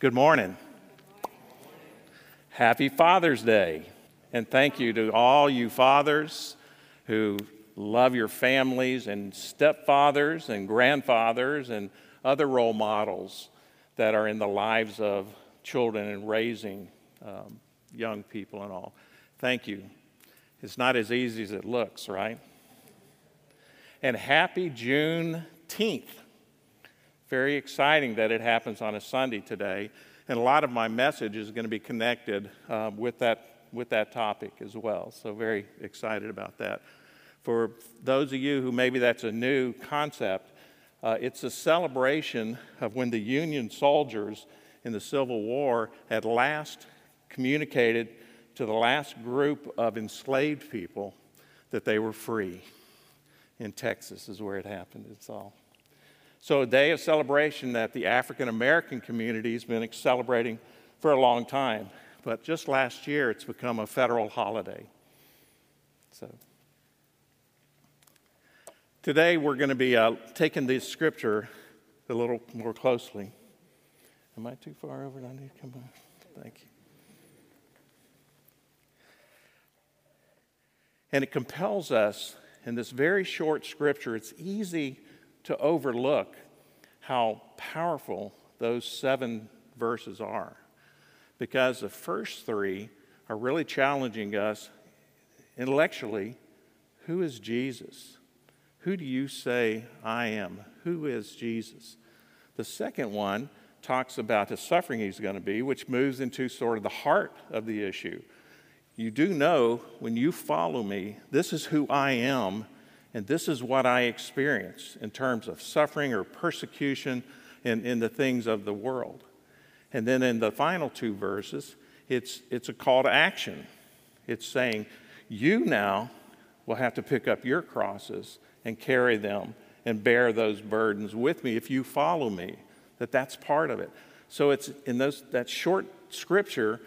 Good morning. Happy Father's Day. And thank you to all you fathers who love your families and stepfathers and grandfathers and other role models that are in the lives of children and raising um, young people and all. Thank you. It's not as easy as it looks, right? And happy Juneteenth. Very exciting that it happens on a Sunday today. And a lot of my message is going to be connected uh, with, that, with that topic as well. So, very excited about that. For those of you who maybe that's a new concept, uh, it's a celebration of when the Union soldiers in the Civil War at last communicated to the last group of enslaved people that they were free. In Texas is where it happened. It's all. So, a day of celebration that the African American community has been celebrating for a long time. But just last year, it's become a federal holiday. So, today we're going to be uh, taking this scripture a little more closely. Am I too far over? I need to come back. Thank you. And it compels us in this very short scripture, it's easy to overlook how powerful those seven verses are. Because the first three are really challenging us intellectually who is Jesus? Who do you say I am? Who is Jesus? The second one talks about the suffering he's going to be, which moves into sort of the heart of the issue. You do know when you follow me, this is who I am and this is what I experience in terms of suffering or persecution in, in the things of the world. And then in the final two verses, it's, it's a call to action. It's saying, You now will have to pick up your crosses and carry them and bear those burdens with me if you follow me. That that's part of it. So it's in those, that short scripture,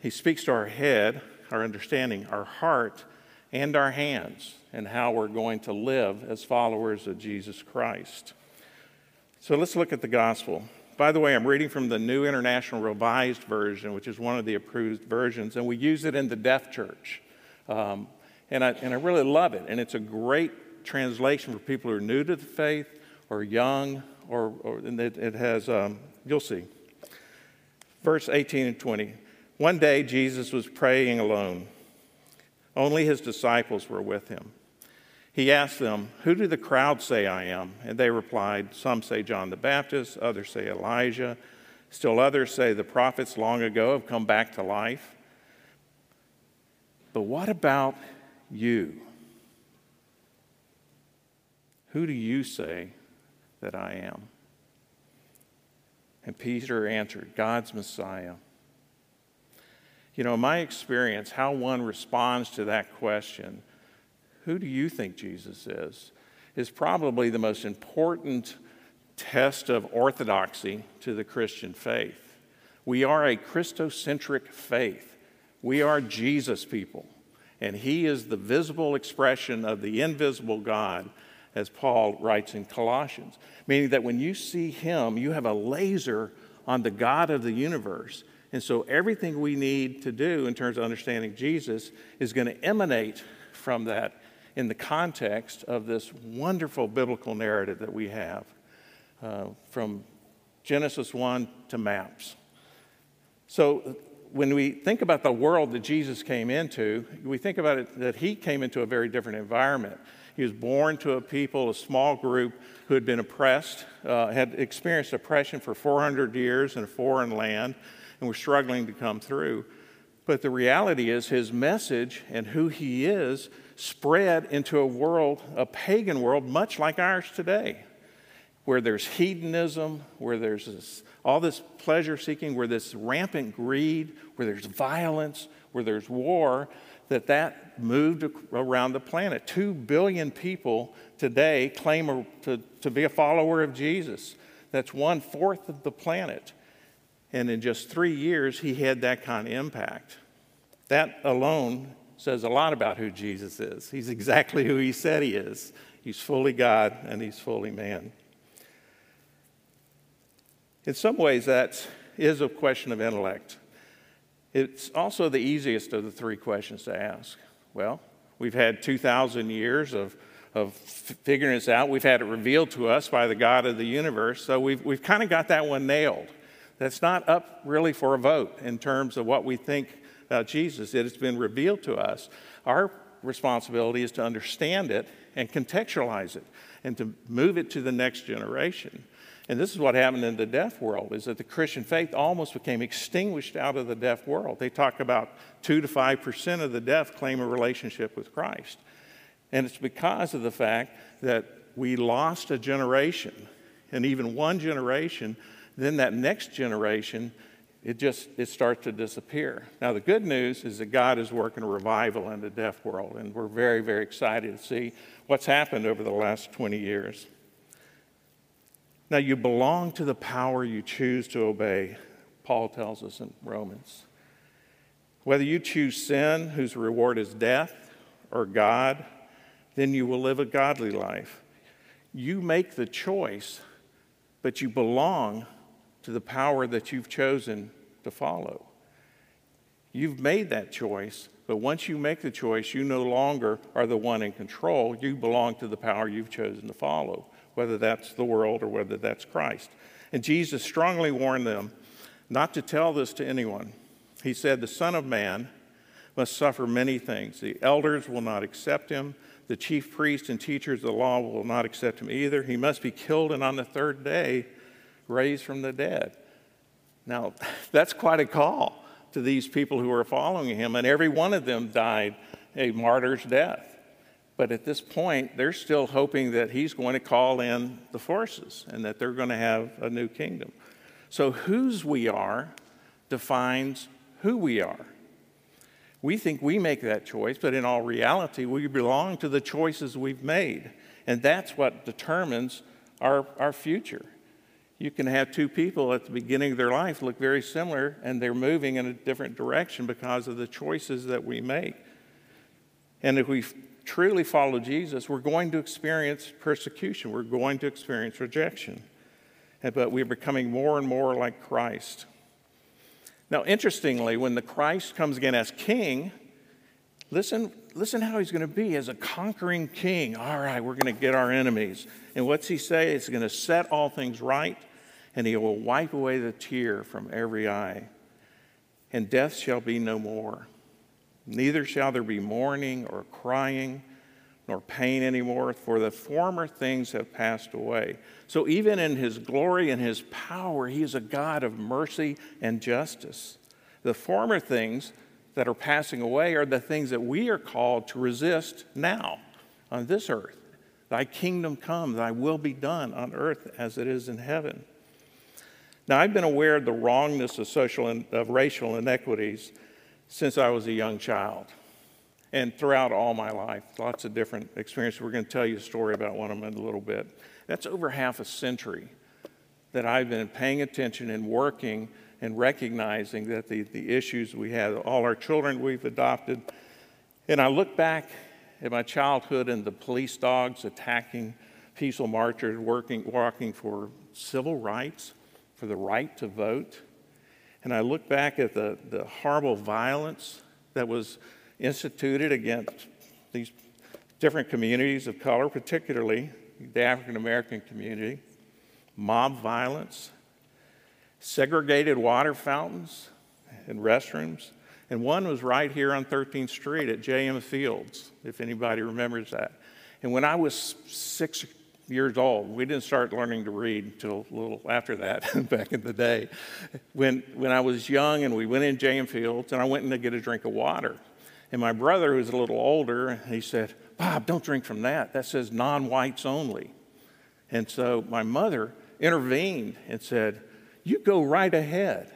he speaks to our head, our understanding, our heart, and our hands and how we're going to live as followers of Jesus Christ. So let's look at the gospel. By the way, I'm reading from the New International Reader's Version, which is one of the approved versions, and we use it in the Deaf Church. Um, and, I, and I really love it. And it's a great translation for people who are new to the faith or young, or, or and it, it has, um, you'll see. Verse 18 and 20. One day Jesus was praying alone. Only his disciples were with him. He asked them, Who do the crowd say I am? And they replied, Some say John the Baptist, others say Elijah, still others say the prophets long ago have come back to life. But what about you? Who do you say that I am? And Peter answered, God's Messiah. You know, my experience, how one responds to that question, who do you think Jesus is, is probably the most important test of orthodoxy to the Christian faith. We are a Christocentric faith. We are Jesus people, and He is the visible expression of the invisible God, as Paul writes in Colossians. Meaning that when you see Him, you have a laser on the God of the universe and so everything we need to do in terms of understanding Jesus is going to emanate from that in the context of this wonderful biblical narrative that we have uh, from Genesis 1 to maps. So when we think about the world that Jesus came into, we think about it that he came into a very different environment. He was born to a people, a small group who had been oppressed, uh, had experienced oppression for 400 years in a foreign land and we're struggling to come through. But the reality is, his message and who he is spread into a world, a pagan world, much like ours today, where there's hedonism, where there's this, all this pleasure seeking, where there's rampant greed, where there's violence, where there's war, that that moved around the planet. Two billion people today claim to, to be a follower of Jesus. That's one fourth of the planet. And in just three years, he had that kind of impact. That alone says a lot about who Jesus is. He's exactly who he said he is. He's fully God and he's fully man. In some ways, that's a question of intellect. It's also the easiest of the three questions to ask. Well, we've had 2,000 years of, of figuring this out. We've had it revealed to us by the God of the universe. So we've, we've kind of got that one nailed. That's not up really for a vote in terms of what we think about Jesus. It has been revealed to us. Our responsibility is to understand it and contextualize it and to move it to the next generation. And this is what happened in the deaf world is that the Christian faith almost became extinguished out of the deaf world. They talk about 2 to 5% of the deaf claim a relationship with Christ. And it's because of the fact that we lost a generation and even one generation, then that next generation it just it starts to disappear. Now the good news is that God is working a revival in the deaf world and we're very very excited to see what's happened over the last 20 years. Now, you belong to the power you choose to obey, Paul tells us in Romans. Whether you choose sin, whose reward is death, or God, then you will live a godly life. You make the choice, but you belong to the power that you've chosen to follow. You've made that choice, but once you make the choice, you no longer are the one in control. You belong to the power you've chosen to follow whether that's the world or whether that's Christ. And Jesus strongly warned them not to tell this to anyone. He said, The Son of Man must suffer many things. The elders will not accept him. The chief priests and teachers of the law will not accept him either. He must be killed and on the third day raised from the dead. Now, that's quite a call to these people who are following him, and every one of them died a martyr's death. But at this point, they're still hoping that he's going to call in the forces and that they're going to have a new kingdom. So, whose we are defines who we are. We think we make that choice, but in all reality, we belong to the choices we've made. And that's what determines our, our future. You can have two people at the beginning of their life look very similar, and they're moving in a different direction because of the choices that we make. And if we truly follow Jesus, we're going to experience persecution, we're going to experience rejection. But we're becoming more and more like Christ. Now, interestingly, when the Christ comes again as king, listen, listen how he's going to be as a conquering king. All right, we're going to get our enemies. And what's he say? He's going to set all things right, and he will wipe away the tear from every eye, and death shall be no more. Neither shall there be mourning or crying nor pain anymore, for the former things have passed away. So, even in his glory and his power, he is a God of mercy and justice. The former things that are passing away are the things that we are called to resist now on this earth. Thy kingdom come, thy will be done on earth as it is in heaven. Now, I've been aware of the wrongness of social and of racial inequities since I was a young child and throughout all my life. Lots of different experiences. We're going to tell you a story about one of them in a little bit. That's over half a century that I've been paying attention and working and recognizing that the, the issues we have, all our children we've adopted. And I look back at my childhood and the police dogs attacking peaceful marchers working, walking for civil rights, for the right to vote and I look back at the, the horrible violence that was instituted against these different communities of color, particularly the African American community, mob violence, segregated water fountains and restrooms. And one was right here on 13th Street at J.M. Fields, if anybody remembers that. And when I was six years old. We didn't start learning to read until a little after that, back in the day. When, when I was young and we went in J.M. Fields and I went in to get a drink of water. And my brother, who was a little older, he said, Bob, don't drink from that. That says non whites only. And so my mother intervened and said, You go right ahead.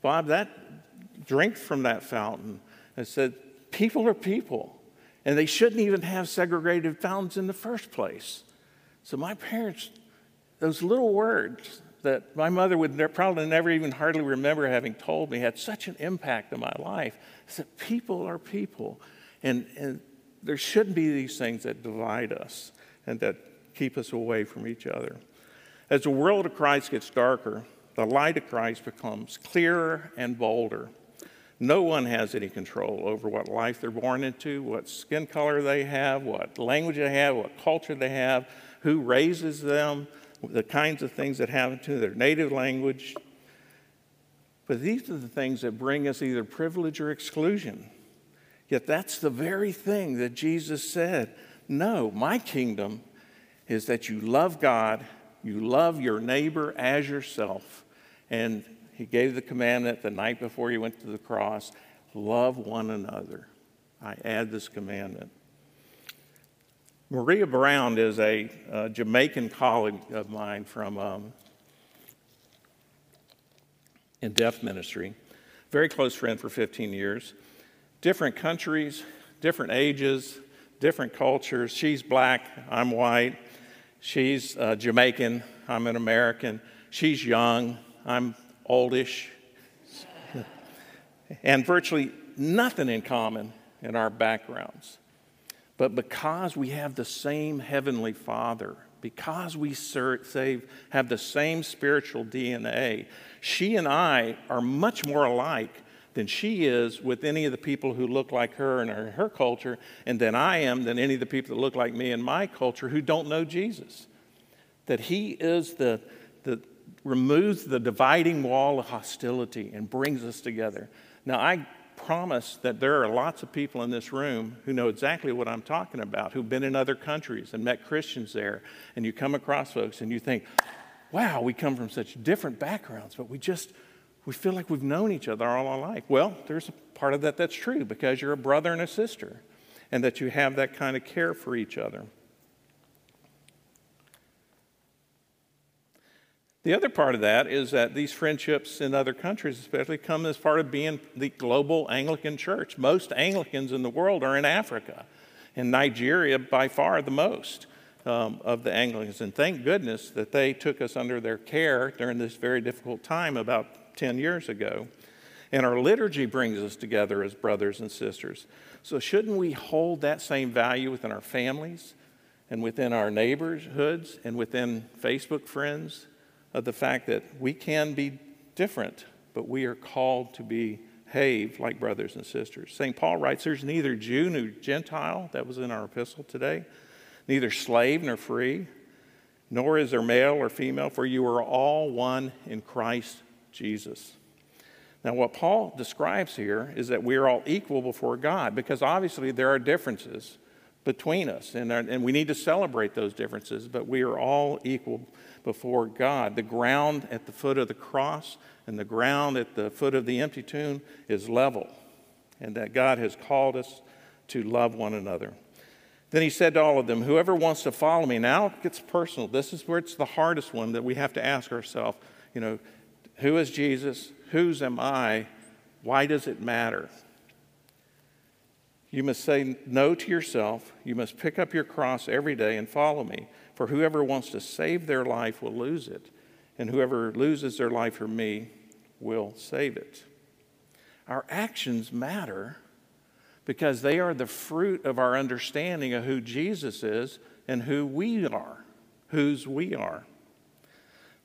Bob, that drink from that fountain. And said, People are people. And they shouldn't even have segregated fountains in the first place. So my parents, those little words that my mother would ne- probably never even hardly remember having told me had such an impact on my life. Is that people are people, and, and there shouldn't be these things that divide us and that keep us away from each other. As the world of Christ gets darker, the light of Christ becomes clearer and bolder. No one has any control over what life they're born into, what skin color they have, what language they have, what culture they have, who raises them, the kinds of things that happen to their native language. But these are the things that bring us either privilege or exclusion. Yet that's the very thing that Jesus said No, my kingdom is that you love God, you love your neighbor as yourself. And he gave the commandment the night before he went to the cross love one another. I add this commandment. Maria Brown is a, a Jamaican colleague of mine from um, in deaf ministry, very close friend for 15 years. Different countries, different ages, different cultures. She's black, I'm white. She's uh, Jamaican, I'm an American. She's young, I'm oldish, and virtually nothing in common in our backgrounds. But because we have the same Heavenly Father, because we save, have the same spiritual DNA, she and I are much more alike than she is with any of the people who look like her in her, her culture, and than I am than any of the people that look like me in my culture who don't know Jesus. That He is the, the, removes the dividing wall of hostility and brings us together. Now, I promise that there are lots of people in this room who know exactly what I'm talking about, who've been in other countries and met Christians there. And you come across folks and you think, wow, we come from such different backgrounds, but we just, we feel like we've known each other all our life. Well, there's a part of that that's true because you're a brother and a sister and that you have that kind of care for each other. The other part of that is that these friendships in other countries, especially, come as part of being the global Anglican church. Most Anglicans in the world are in Africa, in Nigeria, by far the most um, of the Anglicans. And thank goodness that they took us under their care during this very difficult time about 10 years ago. And our liturgy brings us together as brothers and sisters. So, shouldn't we hold that same value within our families and within our neighborhoods and within Facebook friends? Of the fact that we can be different, but we are called to behave like brothers and sisters. St. Paul writes there's neither Jew nor Gentile, that was in our epistle today, neither slave nor free, nor is there male or female, for you are all one in Christ Jesus. Now, what Paul describes here is that we are all equal before God because obviously there are differences between us, and, uh, and we need to celebrate those differences, but we are all equal before God. The ground at the foot of the cross and the ground at the foot of the empty tomb is level, and that God has called us to love one another. Then he said to all of them, Whoever wants to follow me, now it gets personal. This is where it's the hardest one that we have to ask ourselves, you know, who is Jesus? Whose am I? Why does it matter? You must say no to yourself. You must pick up your cross every day and follow me. For whoever wants to save their life will lose it, and whoever loses their life for me will save it. Our actions matter because they are the fruit of our understanding of who Jesus is and who we are, whose we are.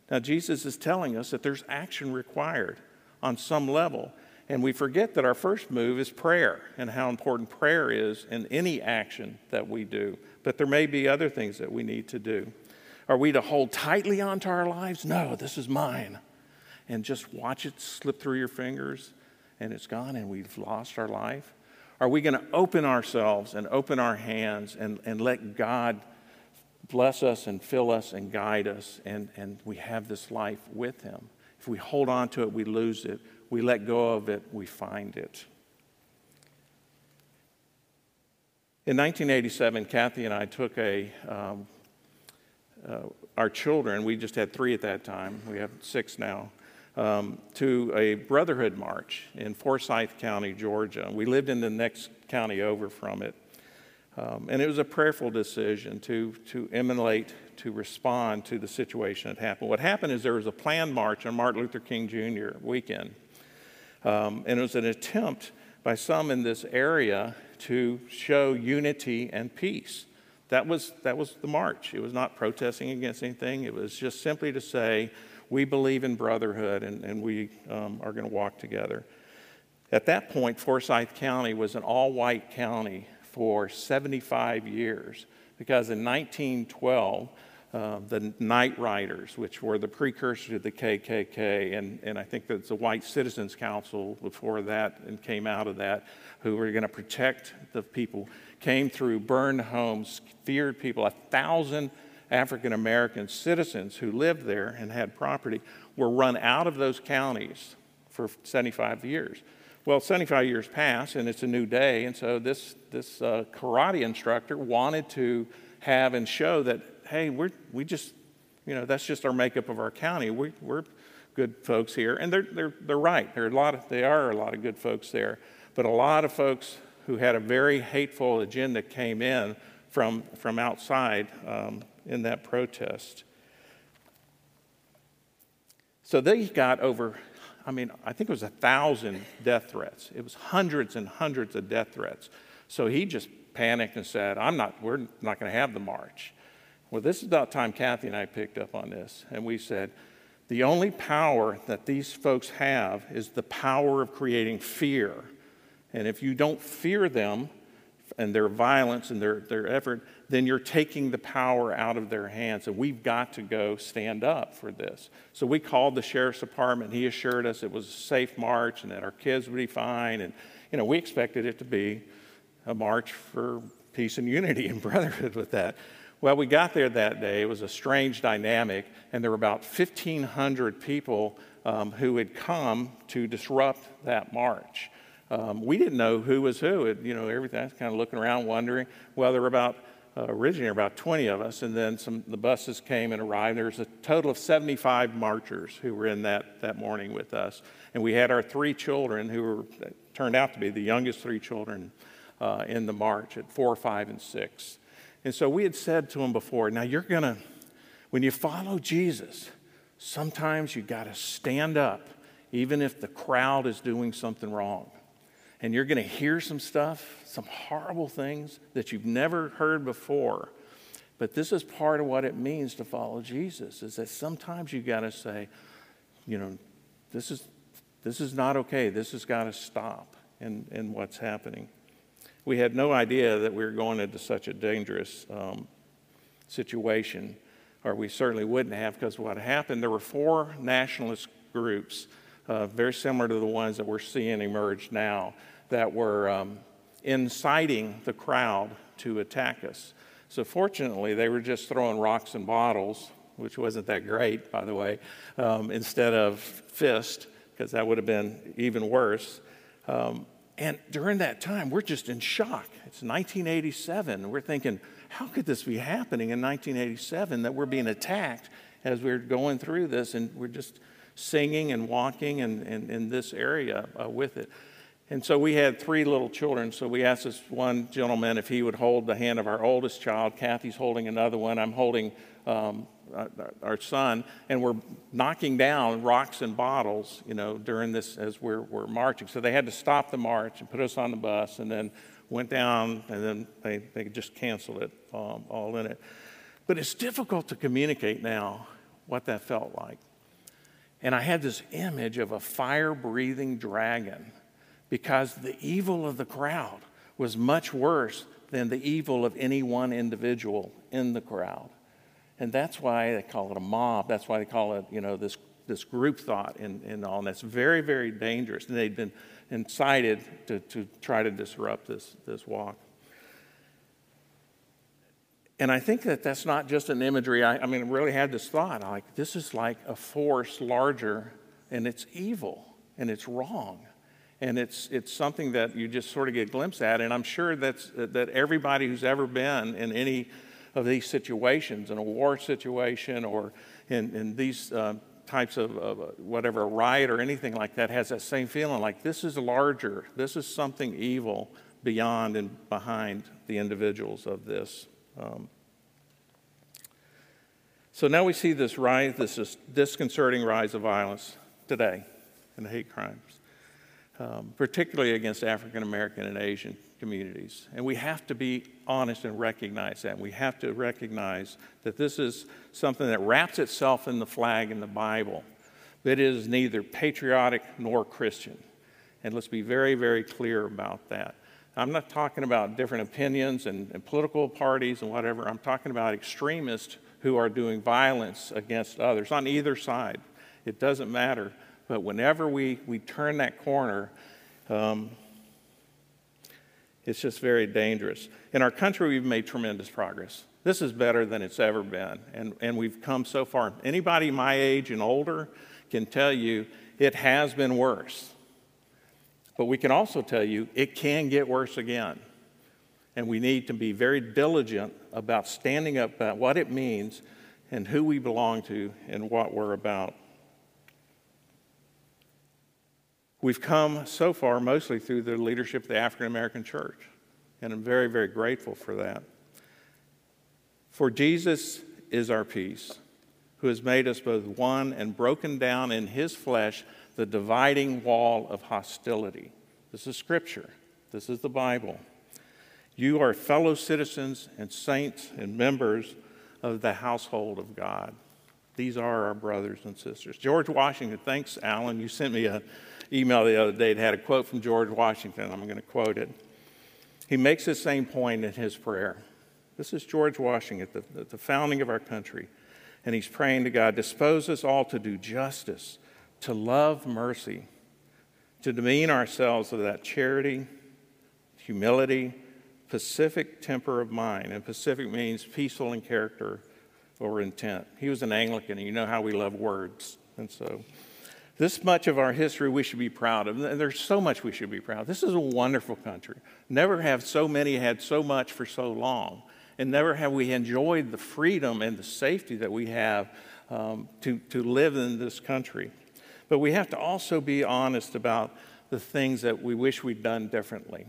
Now, Jesus is telling us that there's action required on some level. And we forget that our first move is prayer and how important prayer is in any action that we do. But there may be other things that we need to do. Are we to hold tightly onto our lives? No, this is mine. And just watch it slip through your fingers and it's gone and we've lost our life? Are we going to open ourselves and open our hands and, and let God bless us and fill us and guide us and, and we have this life with Him? If we hold on to it, we lose it we let go of it, we find it. In 1987, Kathy and I took a, um, uh, our children, we just had three at that time, we have six now, um, to a Brotherhood March in Forsyth County, Georgia. We lived in the next county over from it. Um, and it was a prayerful decision to, to emulate, to respond to the situation that happened. What happened is there was a planned march on Martin Luther King Jr. weekend. Um, and it was an attempt by some in this area to show unity and peace. That was, that was the march. It was not protesting against anything. It was just simply to say, we believe in brotherhood and, and we um, are going to walk together. At that point, Forsyth County was an all white county for 75 years because in 1912, uh, the Night Riders, which were the precursor to the KKK, and, and I think that's the White Citizens Council before that and came out of that, who were going to protect the people, came through, burned homes, feared people. A thousand African American citizens who lived there and had property were run out of those counties for 75 years. Well, 75 years pass and it's a new day, and so this, this uh, karate instructor wanted to have and show that, hey, we're, we just, you know, that's just our makeup of our county. We, we're good folks here. And they're, they're, they're right. There are a lot of, they are a lot of good folks there. But a lot of folks who had a very hateful agenda came in from, from outside um, in that protest. So they got over I mean, I think it was a thousand death threats. It was hundreds and hundreds of death threats. So he just panicked and said, I'm not, we're not going to have the march. Well, this is about time Kathy and I picked up on this. And we said, the only power that these folks have is the power of creating fear. And if you don't fear them and their violence and their, their effort, then you're taking the power out of their hands. And we've got to go stand up for this. So we called the sheriff's department. He assured us it was a safe march and that our kids would be fine. And, you know, we expected it to be a march for peace and unity and brotherhood with that. Well, we got there that day. It was a strange dynamic, and there were about 1,500 people um, who had come to disrupt that march. Um, we didn't know who was who. It, you know, everything. I was kind of looking around, wondering. Well, there were about uh, originally about 20 of us, and then some the buses came and arrived. There was a total of 75 marchers who were in that that morning with us, and we had our three children who were turned out to be the youngest three children uh, in the march at four, five, and six. And so we had said to him before, now you're gonna, when you follow Jesus, sometimes you got to stand up, even if the crowd is doing something wrong and you're going to hear some stuff, some horrible things that you've never heard before. But this is part of what it means to follow Jesus is that sometimes you got to say, you know, this is this is not okay. This has got to stop in, in what's happening. We had no idea that we were going into such a dangerous um, situation, or we certainly wouldn't have, because what happened, there were four nationalist groups uh, very similar to the ones that we're seeing emerge now, that were um, inciting the crowd to attack us. So, fortunately, they were just throwing rocks and bottles, which wasn't that great, by the way, um, instead of fist, because that would have been even worse. Um, and during that time, we're just in shock. It's 1987. We're thinking, how could this be happening in 1987 that we're being attacked as we're going through this? And we're just singing and walking in, in, in this area uh, with it. And so we had three little children. So we asked this one gentleman if he would hold the hand of our oldest child. Kathy's holding another one. I'm holding um, our son. And we're knocking down rocks and bottles, you know, during this as we're, we're marching. So they had to stop the march and put us on the bus and then went down and then they, they just canceled it um, all in it. But it's difficult to communicate now what that felt like. And I had this image of a fire breathing dragon because the evil of the crowd was much worse than the evil of any one individual in the crowd. And that's why they call it a mob. That's why they call it, you know, this, this group thought and, and all. And that's very, very dangerous. And they'd been incited to, to try to disrupt this, this walk. And I think that that's not just an imagery. I, I mean, I really had this thought like, this is like a force larger, and it's evil, and it's wrong. And it's, it's something that you just sort of get a glimpse at. And I'm sure that's, that everybody who's ever been in any of these situations, in a war situation or in, in these uh, types of, of uh, whatever, a riot or anything like that, has that same feeling like this is larger, this is something evil beyond and behind the individuals of this um, so now we see this rise, this disconcerting rise of violence today and hate crimes, um, particularly against African American and Asian communities. And we have to be honest and recognize that. We have to recognize that this is something that wraps itself in the flag in the Bible, but is neither patriotic nor Christian. And let's be very, very clear about that. I'm not talking about different opinions and, and political parties and whatever. I'm talking about extremists who are doing violence against others on either side. It doesn't matter. But whenever we, we turn that corner, um, it's just very dangerous. In our country, we've made tremendous progress. This is better than it's ever been, and, and we've come so far. Anybody my age and older can tell you it has been worse. But we can also tell you it can get worse again. And we need to be very diligent about standing up about what it means and who we belong to and what we're about. We've come so far mostly through the leadership of the African American church, and I'm very, very grateful for that. For Jesus is our peace, who has made us both one and broken down in his flesh the dividing wall of hostility. This is Scripture, this is the Bible. You are fellow citizens and saints and members of the household of God. These are our brothers and sisters. George Washington, thanks, Alan. You sent me an email the other day. It had a quote from George Washington. I'm going to quote it. He makes the same point in his prayer. This is George Washington the, at the founding of our country. And he's praying to God, dispose us all to do justice, to love mercy, to demean ourselves with that charity, humility, pacific temper of mind. And pacific means peaceful in character or intent. He was an Anglican, and you know how we love words. And so, this much of our history we should be proud of. There's so much we should be proud of. This is a wonderful country. Never have so many had so much for so long. And never have we enjoyed the freedom and the safety that we have um, to, to live in this country. But we have to also be honest about the things that we wish we'd done differently.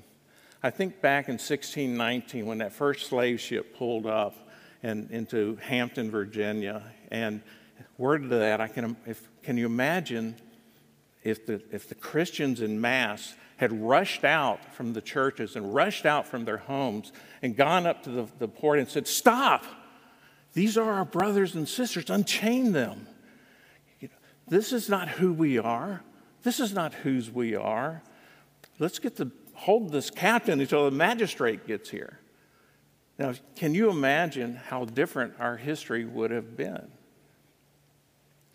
I think back in 1619 when that first slave ship pulled up and into Hampton, Virginia, and word to that, I can, if, can you imagine if the, if the Christians in mass had rushed out from the churches and rushed out from their homes and gone up to the, the port and said, Stop! These are our brothers and sisters, unchain them. You know, this is not who we are. This is not whose we are. Let's get the hold this captain until the magistrate gets here. Now, can you imagine how different our history would have been?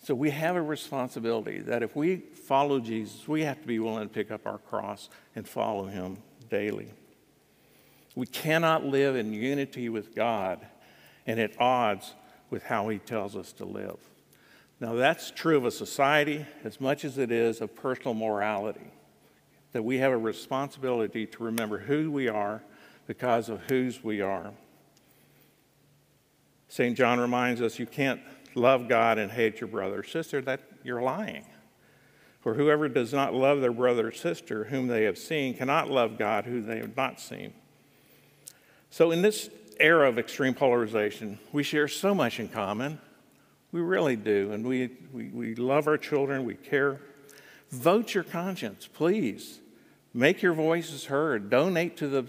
So, we have a responsibility that if we follow Jesus, we have to be willing to pick up our cross and follow him daily. We cannot live in unity with God and at odds with how he tells us to live. Now, that's true of a society as much as it is of personal morality that we have a responsibility to remember who we are because of whose we are. St. John reminds us you can't love God and hate your brother or sister, that you're lying. For whoever does not love their brother or sister whom they have seen cannot love God who they have not seen. So, in this era of extreme polarization, we share so much in common. We really do. And we, we, we love our children, we care. Vote your conscience, please. Make your voices heard. Donate to, the,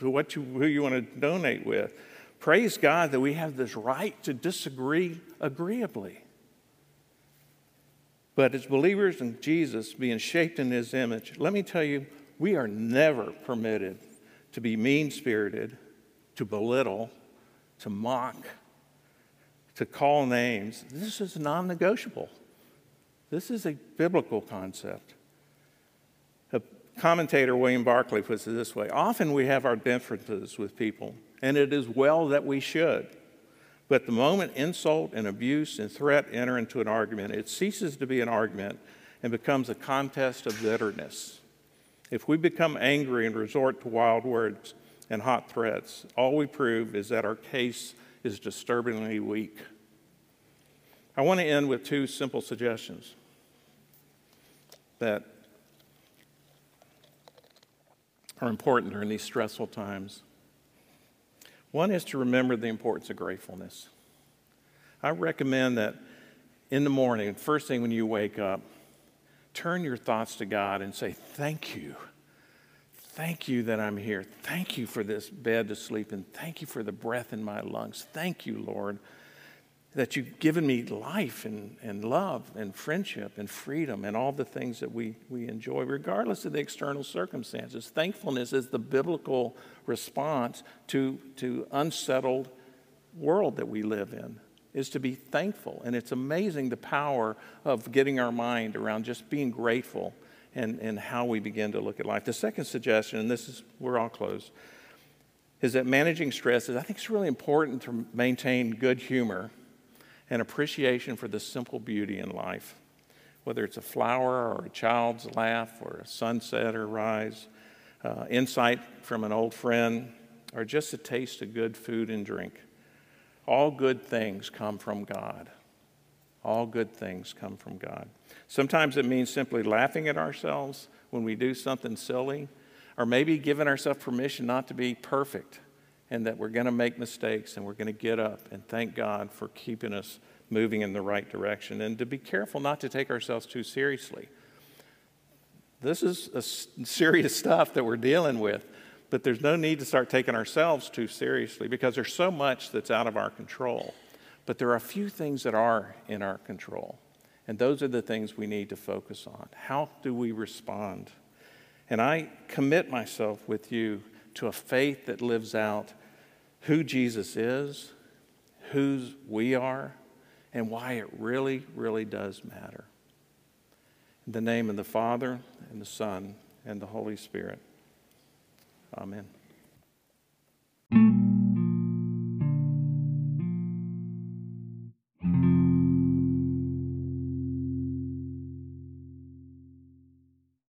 to what you, who you want to donate with. Praise God that we have this right to disagree agreeably. But as believers in Jesus, being shaped in his image, let me tell you, we are never permitted to be mean spirited, to belittle, to mock, to call names. This is non negotiable. This is a biblical concept A commentator William Barclay puts it this way Often we have our differences with people, and it is well that we should. But the moment insult and abuse and threat enter into an argument, it ceases to be an argument and becomes a contest of bitterness. If we become angry and resort to wild words and hot threats, all we prove is that our case is disturbingly weak. I want to end with two simple suggestions that are important during these stressful times. One is to remember the importance of gratefulness. I recommend that in the morning, first thing when you wake up, turn your thoughts to God and say, Thank you. Thank you that I'm here. Thank you for this bed to sleep in. Thank you for the breath in my lungs. Thank you, Lord, that you've given me life and, and love and friendship and freedom and all the things that we, we enjoy, regardless of the external circumstances. Thankfulness is the biblical response to, to unsettled world that we live in is to be thankful. And it's amazing the power of getting our mind around just being grateful and, and how we begin to look at life. The second suggestion and this is we're all closed is that managing stress is i think it's really important to maintain good humor and appreciation for the simple beauty in life whether it's a flower or a child's laugh or a sunset or rise uh, insight from an old friend or just a taste of good food and drink all good things come from God. All good things come from God. Sometimes it means simply laughing at ourselves when we do something silly, or maybe giving ourselves permission not to be perfect and that we're going to make mistakes and we're going to get up and thank God for keeping us moving in the right direction and to be careful not to take ourselves too seriously. This is serious stuff that we're dealing with. But there's no need to start taking ourselves too seriously because there's so much that's out of our control. But there are a few things that are in our control. And those are the things we need to focus on. How do we respond? And I commit myself with you to a faith that lives out who Jesus is, whose we are, and why it really, really does matter. In the name of the Father, and the Son, and the Holy Spirit. Amen.